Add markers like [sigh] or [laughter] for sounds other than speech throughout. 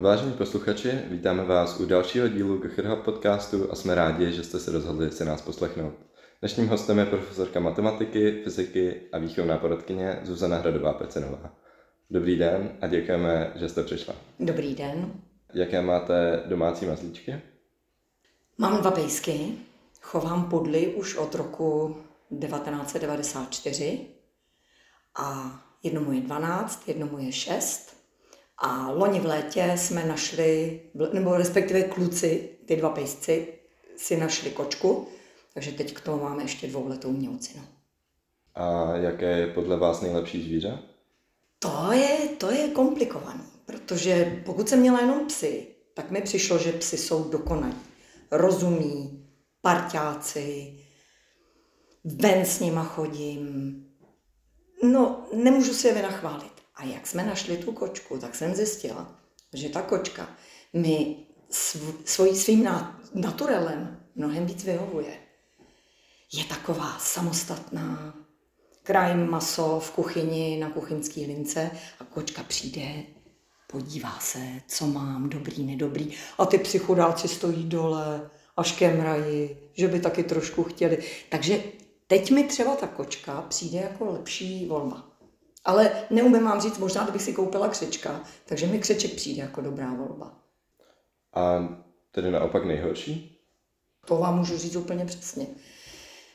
Vážení posluchači, vítáme vás u dalšího dílu GCHR podcastu a jsme rádi, že jste se rozhodli si nás poslechnout. Dnešním hostem je profesorka matematiky, fyziky a výchovná poradkyně Zuzana Hradová Pecenová. Dobrý den a děkujeme, že jste přišla. Dobrý den. Jaké máte domácí mazlíčky? Mám dva pejsky, chovám podly už od roku 1994 a jednomu je 12, jednomu je 6 a loni v létě jsme našli, nebo respektive kluci, ty dva pejsci, si našli kočku, takže teď k tomu máme ještě dvouletou měucinu. A jaké je podle vás nejlepší zvíře? To je, to je komplikovaný, protože pokud jsem měla jenom psy, tak mi přišlo, že psy jsou dokonalí. Rozumí, parťáci, ven s nima chodím. No, nemůžu si je vynachválit. A jak jsme našli tu kočku, tak jsem zjistila, že ta kočka mi svojí, svým naturelem mnohem víc vyhovuje. Je taková samostatná, krájím maso v kuchyni na kuchyňský lince a kočka přijde, podívá se, co mám, dobrý, nedobrý. A ty přichudáci stojí dole a škemrají, že by taky trošku chtěli. Takže teď mi třeba ta kočka přijde jako lepší volba. Ale neumím vám říct, možná kdybych si koupila křečka, takže mi křeček přijde jako dobrá volba. A tedy naopak nejhorší? To vám můžu říct úplně přesně.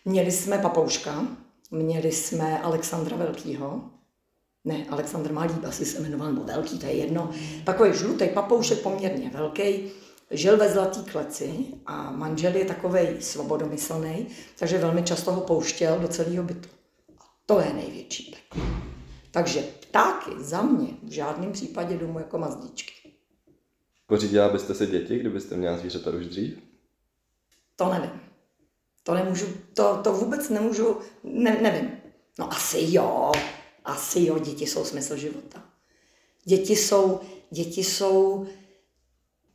Měli jsme papouška, měli jsme Alexandra Velkýho, ne, Alexandr Malý, asi se jmenoval, nebo Velký, to je jedno. Takový žlutý papoušek, poměrně velký, žil ve zlatý kleci a manžel je takový svobodomyslný, takže velmi často ho pouštěl do celého bytu. A to je největší peklo. Takže ptáky za mě v žádném případě domů jako mazdičky. Pořídila byste si děti, kdybyste měla zvířata už dřív? To nevím. To nemůžu, to, to vůbec nemůžu, ne, nevím. No asi jo, asi jo, děti jsou smysl života. Děti jsou, děti jsou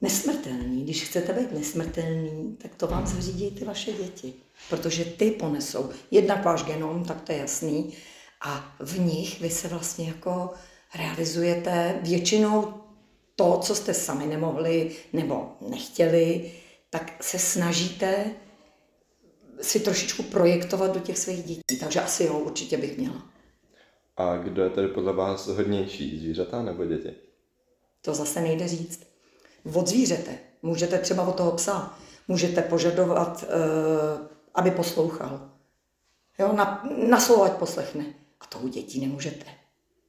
nesmrtelný. Když chcete být nesmrtelný, tak to vám zařídí ty vaše děti. Protože ty ponesou jednak váš genom, tak to je jasný, a v nich vy se vlastně jako realizujete většinou to, co jste sami nemohli nebo nechtěli, tak se snažíte si trošičku projektovat do těch svých dětí. Takže asi jo, určitě bych měla. A kdo je tedy podle vás hodnější, zvířata nebo děti? To zase nejde říct. Od zvířete. Můžete třeba od toho psa. Můžete požadovat, uh, aby poslouchal. Jo, na, na slovo ať poslechne. A to u dětí nemůžete.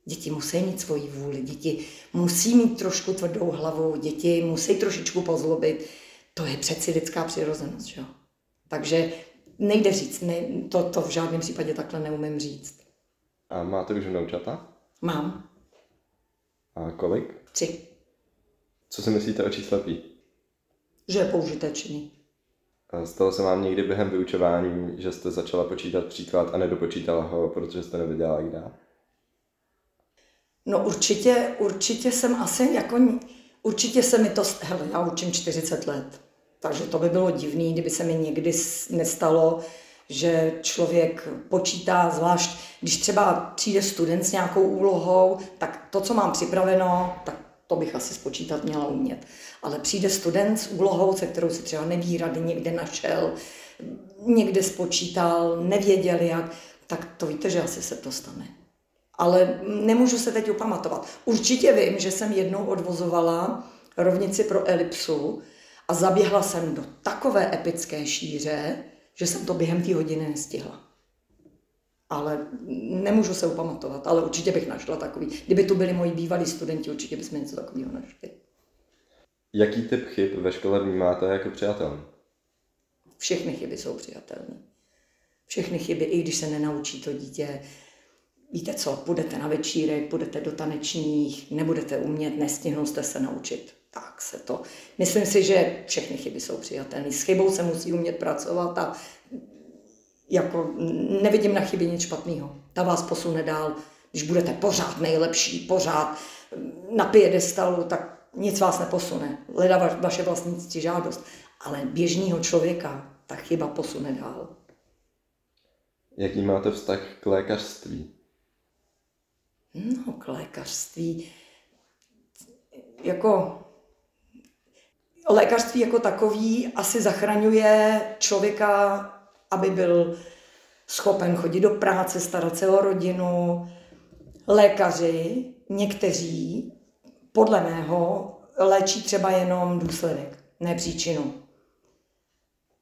Děti musí mít svoji vůli, děti musí mít trošku tvrdou hlavu, děti musí trošičku pozlobit. To je přeci lidská přirozenost, že jo? Takže nejde říct, ne, to, to v žádném případě takhle neumím říct. A máte už vnoučata? Mám. A kolik? Tři. Co si myslíte o čísle pí? Že je použitečný. Stalo se vám někdy během vyučování, že jste začala počítat příklad a nedopočítala ho, protože jste nevěděla, jak dá? No určitě, určitě jsem asi jako, určitě se mi to, hele, já učím 40 let, takže to by bylo divný, kdyby se mi někdy nestalo, že člověk počítá, zvlášť když třeba přijde student s nějakou úlohou, tak to, co mám připraveno, tak to bych asi spočítat měla umět. Ale přijde student s úlohou, se kterou si třeba neví rady, někde našel, někde spočítal, nevěděl jak, tak to víte, že asi se to stane. Ale nemůžu se teď upamatovat. Určitě vím, že jsem jednou odvozovala rovnici pro elipsu, a zaběhla jsem do takové epické šíře, že jsem to během té hodiny nestihla. Ale nemůžu se upamatovat, ale určitě bych našla takový. Kdyby tu byli moji bývalí studenti, určitě bychom něco takového našli. Jaký typ chyb ve škole vnímáte jako přijatelný? Všechny chyby jsou přijatelné. Všechny chyby, i když se nenaučí to dítě, víte co, půjdete na večírek, půjdete do tanečních, nebudete umět, nestihnou jste se naučit tak se to. Myslím si, že všechny chyby jsou přijatelné. S chybou se musí umět pracovat a jako nevidím na chyby nic špatného. Ta vás posune dál. Když budete pořád nejlepší, pořád na piedestalu, tak nic vás neposune. Leda vaše vlastní žádost. Ale běžného člověka ta chyba posune dál. Jaký máte vztah k lékařství? No, k lékařství. Jako lékařství jako takový asi zachraňuje člověka, aby byl schopen chodit do práce, starat se o rodinu. Lékaři, někteří, podle mého, léčí třeba jenom důsledek, ne příčinu.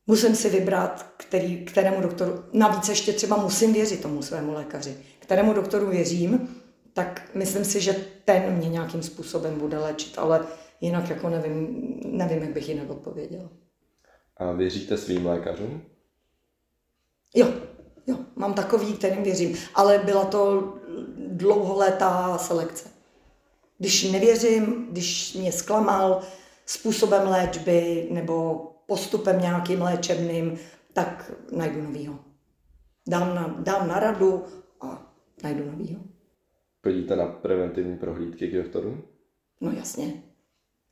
Musím si vybrat, který, kterému doktoru, navíc ještě třeba musím věřit tomu svému lékaři, kterému doktoru věřím, tak myslím si, že ten mě nějakým způsobem bude léčit, ale jinak jako nevím, nevím, jak bych jinak odpověděla. A věříte svým lékařům? Jo, jo, mám takový, kterým věřím, ale byla to dlouholetá selekce. Když nevěřím, když mě zklamal způsobem léčby nebo postupem nějakým léčebným, tak najdu novýho. Dám na, dám na radu a najdu novýho. Chodíte na preventivní prohlídky k doktorům? No jasně.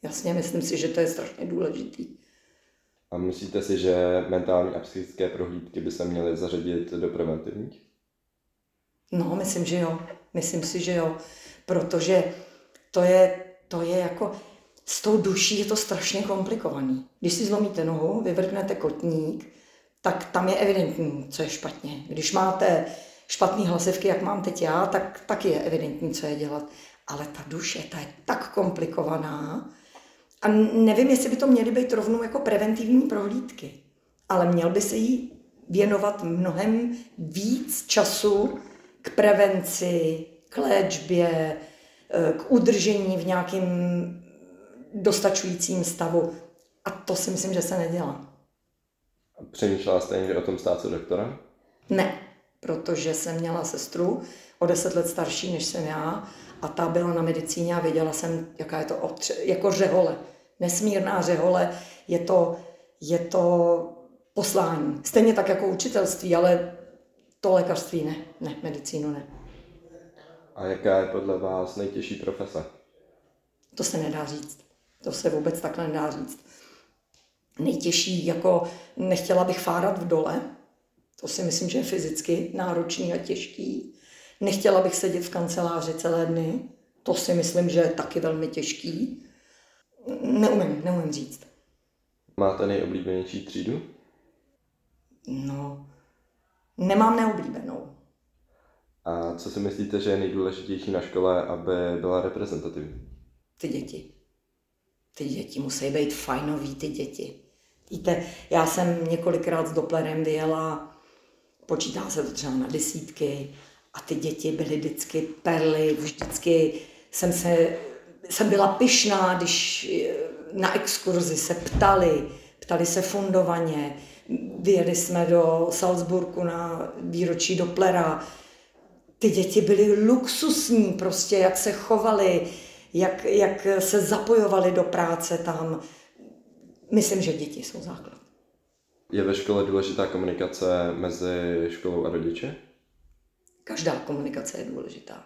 Jasně, myslím si, že to je strašně důležitý. A myslíte si, že mentální a psychické prohlídky by se měly zařadit do preventivních? No, myslím, že jo. Myslím si, že jo. Protože to je, to je jako, s tou duší je to strašně komplikovaný. Když si zlomíte nohu, vyvrhnete kotník, tak tam je evidentní, co je špatně. Když máte špatný hlasivky, jak mám teď já, tak taky je evidentní, co je dělat. Ale ta duše, ta je tak komplikovaná, a nevím, jestli by to měly být rovnou jako preventivní prohlídky, ale měl by se jí věnovat mnohem víc času k prevenci, k léčbě, eh, k udržení v nějakém dostačujícím stavu. A to si myslím, že se nedělá. Přemýšlela jste někdy o tom stát se doktorem? Ne, protože jsem měla sestru o deset let starší než jsem já a ta byla na medicíně a věděla jsem, jaká je to otře- jako řehole. Nesmírná řehole, je to, je to poslání. Stejně tak jako učitelství, ale to lékařství ne, ne, medicínu ne. A jaká je podle vás nejtěžší profese? To se nedá říct. To se vůbec takhle nedá říct. Nejtěžší, jako nechtěla bych fárat v dole, to si myslím, že je fyzicky náročný a těžký. Nechtěla bych sedět v kanceláři celé dny, to si myslím, že je taky velmi těžký. Neumím, neumím říct. Máte nejoblíbenější třídu? No, nemám neoblíbenou. A co si myslíte, že je nejdůležitější na škole, aby byla reprezentativní? Ty děti. Ty děti musí být fajnový, ty děti. Víte, já jsem několikrát s Dopplerem vyjela, počítá se to třeba na desítky, a ty děti byly vždycky perly, vždycky jsem se, jsem byla pyšná, když eh, na exkurzi se ptali, ptali se fundovaně, vyjeli jsme do Salzburgu na výročí Dopplera, ty děti byly luxusní, prostě jak se chovali, jak, jak se zapojovali do práce tam. Myslím, že děti jsou základ. Je ve škole důležitá komunikace mezi školou a rodiče? Každá komunikace je důležitá.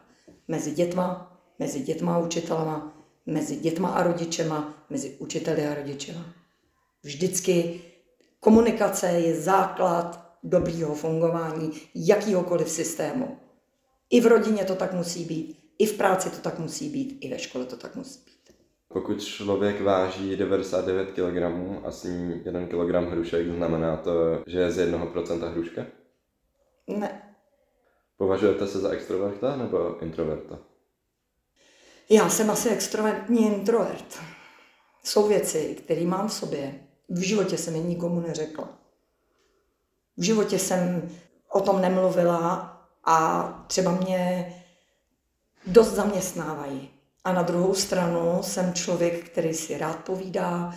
Mezi dětma, mezi dětma a učitelama, mezi dětma a rodičema, mezi učiteli a rodičema. Vždycky komunikace je základ dobrýho fungování jakýhokoliv systému. I v rodině to tak musí být, i v práci to tak musí být, i ve škole to tak musí být. Pokud člověk váží 99 kg a sní 1 kg hrušek, znamená to, že je z 1% hruška? Ne. Považujete se za extroverta nebo introverta? Já jsem asi extrovertní introvert. Jsou věci, které mám v sobě. V životě jsem je nikomu neřekla. V životě jsem o tom nemluvila a třeba mě dost zaměstnávají. A na druhou stranu jsem člověk, který si rád povídá,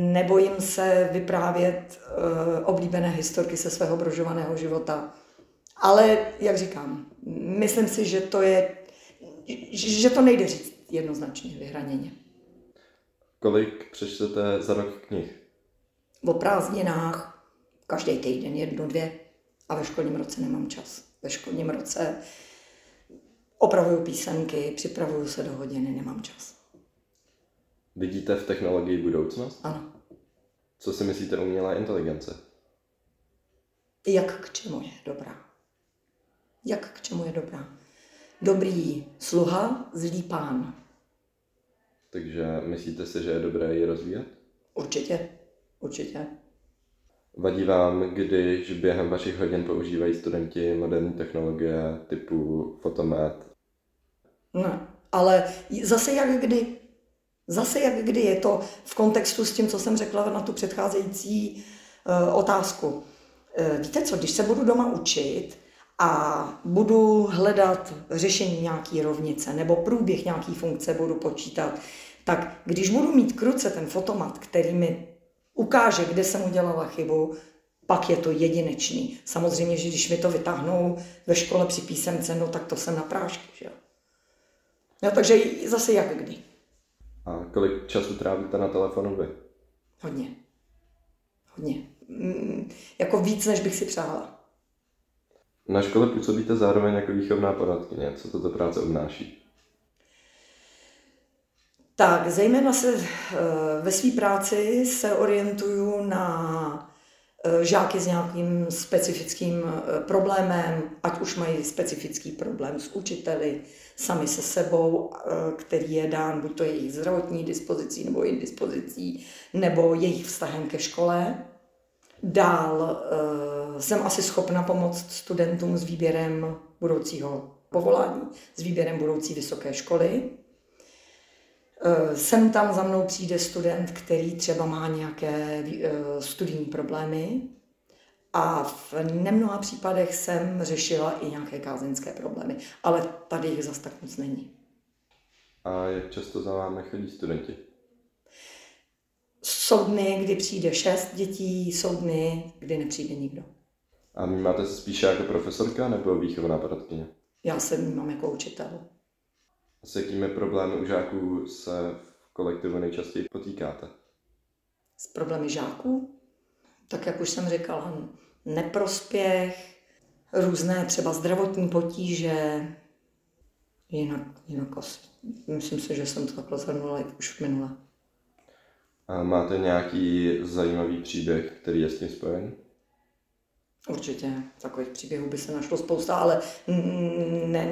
nebojím se vyprávět uh, oblíbené historky se svého brožovaného života. Ale, jak říkám, myslím si, že to je, že to nejde říct jednoznačně, vyhraněně. Kolik přečtete za rok knih? O prázdninách každý týden jedno, dvě a ve školním roce nemám čas. Ve školním roce opravuju písemky, připravuju se do hodiny, nemám čas. Vidíte v technologii budoucnost? Ano. Co si myslíte o umělé inteligence? Jak k čemu je dobrá? Jak k čemu je dobrá? Dobrý sluha, zlý pán. Takže myslíte si, že je dobré ji rozvíjet? Určitě, určitě. Vadí vám, když během vašich hodin používají studenti moderní technologie typu fotomet? Ne, ale zase jak kdy. Zase jak kdy je to v kontextu s tím, co jsem řekla na tu předcházející uh, otázku. Uh, víte co, když se budu doma učit a budu hledat řešení nějaký rovnice nebo průběh nějaký funkce budu počítat, tak když budu mít kruce ten fotomat, který mi ukáže, kde jsem udělala chybu, pak je to jedinečný. Samozřejmě, že když mi to vytáhnou ve škole při písemce, no tak to jsem na prášky, že jo. No, takže zase jak kdy. A kolik času trávíte na telefonu vy? Hodně. Hodně. Mm, jako víc, než bych si přála. Na škole působíte zároveň jako výchovná poradkyně. Co toto práce obnáší? Tak, zejména se eh, ve své práci se orientuju na eh, žáky s nějakým specifickým eh, problémem, ať už mají specifický problém s učiteli, sami se sebou, který je dán buď to jejich zdravotní dispozicí nebo indispozicí, nebo jejich vztahem ke škole. Dál jsem asi schopna pomoct studentům s výběrem budoucího povolání, s výběrem budoucí vysoké školy. Eh, sem tam za mnou přijde student, který třeba má nějaké eh, studijní problémy a v nemnoha případech jsem řešila i nějaké kázeňské problémy, ale tady jich zas tak moc není. A jak často za vámi chodí studenti? Jsou dny, kdy přijde šest dětí, jsou dny, kdy nepřijde nikdo. A máte se spíše jako profesorka nebo výchovná poradkyně? Já se vnímám jako učitel. S jakými problémy u žáků se v kolektivu nejčastěji potýkáte? S problémy žáků? Tak jak už jsem říkala, neprospěch, různé třeba zdravotní potíže, jinak, jinak asi. Myslím si, že jsem to takhle zhrnula už v minule. A máte nějaký zajímavý příběh, který je s tím spojen? Určitě, takových příběhů by se našlo spousta, ale ne,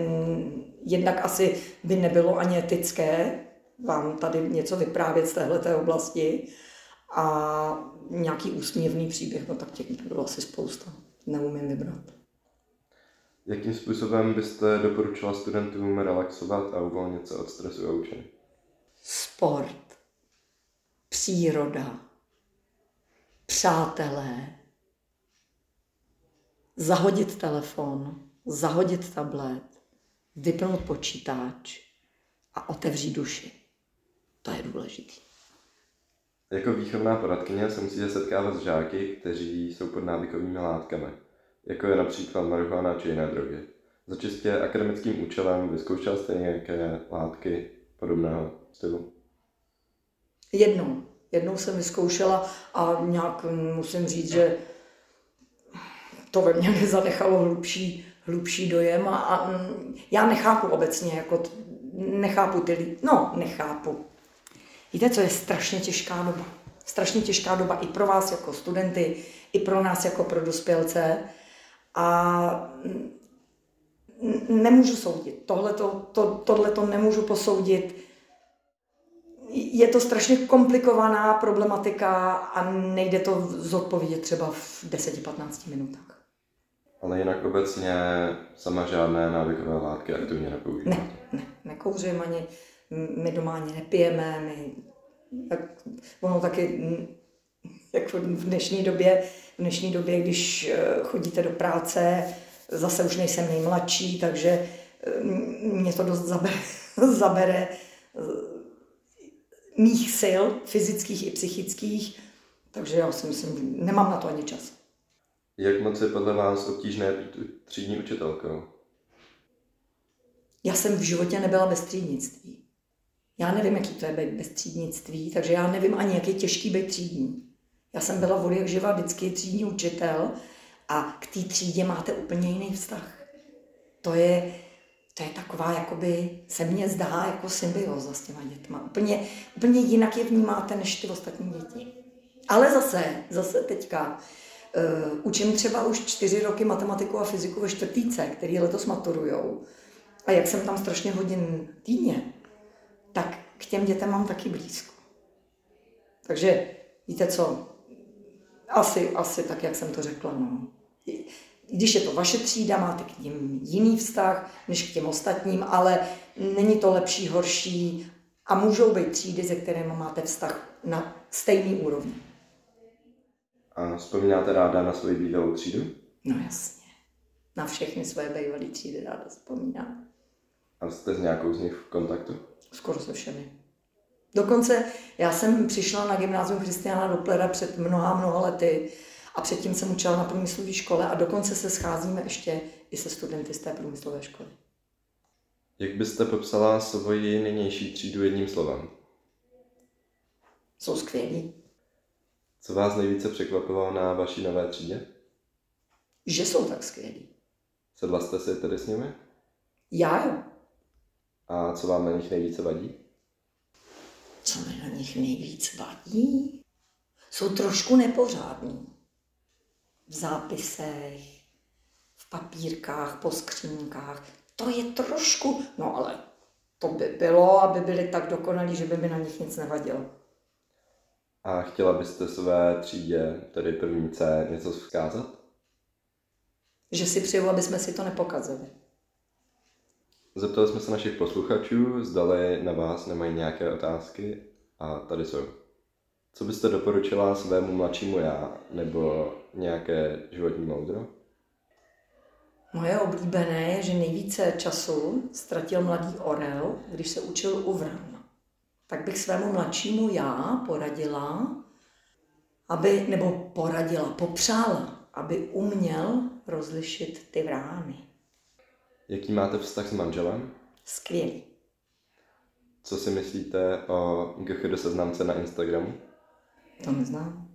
jednak asi by nebylo ani etické vám tady něco vyprávět z téhleté oblasti a nějaký úsměvný příběh, no tak těch by bylo asi spousta, neumím vybrat. Jakým způsobem byste doporučila studentům relaxovat a uvolnit se od stresu a učení? Sport, příroda, přátelé, zahodit telefon, zahodit tablet, vypnout počítač a otevřít duši. To je důležité. Jako výchovná poradkyně se musíte setkávat s žáky, kteří jsou pod návykovými látkami, jako je například marihuana či jiné drogy. Za čistě akademickým účelem vyzkoušel jste nějaké látky podobného stylu? Jednou. Jednou jsem vyzkoušela a nějak musím říct, že to ve mně [laughs] nezanechalo hlubší, hlubší dojem a, a já nechápu obecně, jako t, nechápu ty lidi, no nechápu. Víte, co je strašně těžká doba? Strašně těžká doba i pro vás jako studenty, i pro nás jako pro dospělce a nemůžu soudit. Tohle to, to nemůžu posoudit. Je to strašně komplikovaná problematika a nejde to zodpovědět třeba v 10-15 minutách. Ale jinak obecně sama žádné návykové látky aktivně nepoužíváte? Ne, ne, nekouřím ani, my doma ani nepijeme, my, tak, ono taky, jako v dnešní době, v dnešní době, když eh, chodíte do práce, zase už nejsem nejmladší, takže eh, mě to dost zabere, [laughs] zabere eh, mých sil, fyzických i psychických, takže já si myslím, nemám na to ani čas. Jak moc je podle vás obtížné být třídní učitelkou? Já jsem v životě nebyla bez třídnictví. Já nevím, jaký to je být bez třídnictví, takže já nevím ani, jak je těžký být třídní. Já jsem byla od jak živa vždycky třídní učitel a k té třídě máte úplně jiný vztah. To je, to je taková, jakoby, se mně zdá jako symbioza s těma dětma. Úplně, úplně jinak je vnímáte než ty ostatní děti. Ale zase, zase teďka, Uh, učím třeba už čtyři roky matematiku a fyziku ve čtvrtýce, který letos maturujou. A jak jsem tam strašně hodin týdně, tak k těm dětem mám taky blízko. Takže víte co, asi, asi tak, jak jsem to řekla, no. Když je to vaše třída, máte k ním jiný vztah než k těm ostatním, ale není to lepší, horší a můžou být třídy, se kterými máte vztah na stejný úrovni. A vzpomínáte ráda na svoji bývalou třídu? No jasně. Na všechny svoje bývalé třídy ráda vzpomínám. A jste s nějakou z nich v kontaktu? Skoro se všemi. Dokonce já jsem přišla na gymnázium Christiana Dopplera před mnoha, mnoha lety a předtím jsem učila na průmyslové škole a dokonce se scházíme ještě i se studenty z té průmyslové školy. Jak byste popsala svoji nynější třídu jedním slovem? Jsou skvělí. Co vás nejvíce překvapilo na vaší nové třídě? Že jsou tak skvělí. Sedla jste si tedy s nimi? Já jo. A co vám na nich nejvíce vadí? Co mi na nich nejvíc vadí? Jsou trošku nepořádní. V zápisech, v papírkách, po skřínkách. To je trošku, no ale to by bylo, aby byli tak dokonalí, že by mi na nich nic nevadilo. A chtěla byste své třídě, tedy první C, něco vzkázat? Že si přeju, aby jsme si to nepokazili. Zeptali jsme se našich posluchačů, zdali na vás nemají nějaké otázky a tady jsou. Co byste doporučila svému mladšímu já, nebo nějaké životní moudro? Moje oblíbené je, že nejvíce času ztratil mladý orel, když se učil u vran. Tak bych svému mladšímu já poradila, aby, nebo poradila, popřála, aby uměl rozlišit ty vrány. Jaký máte vztah s manželem? Skvělý. Co si myslíte o GCHD seznamce na Instagramu? To neznám.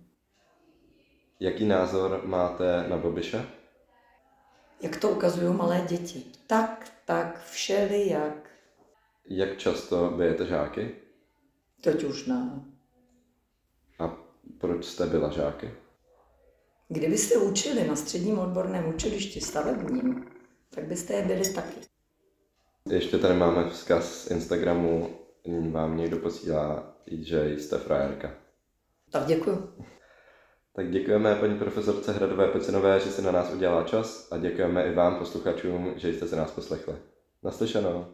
Jaký názor máte na Bobiše? Jak to ukazují malé děti. Tak, tak, všeli jak. Jak často bijete žáky? Teď už ne. A proč jste byla žáky? Kdybyste učili na středním odborném učilišti stavebním, tak byste je byli taky. Ještě tady máme vzkaz z Instagramu, vám někdo posílá, že jste frajerka. Tak děkuju. Tak děkujeme paní profesorce Hradové Pecinové, že si na nás udělala čas a děkujeme i vám posluchačům, že jste se nás poslechli. Naslyšenou.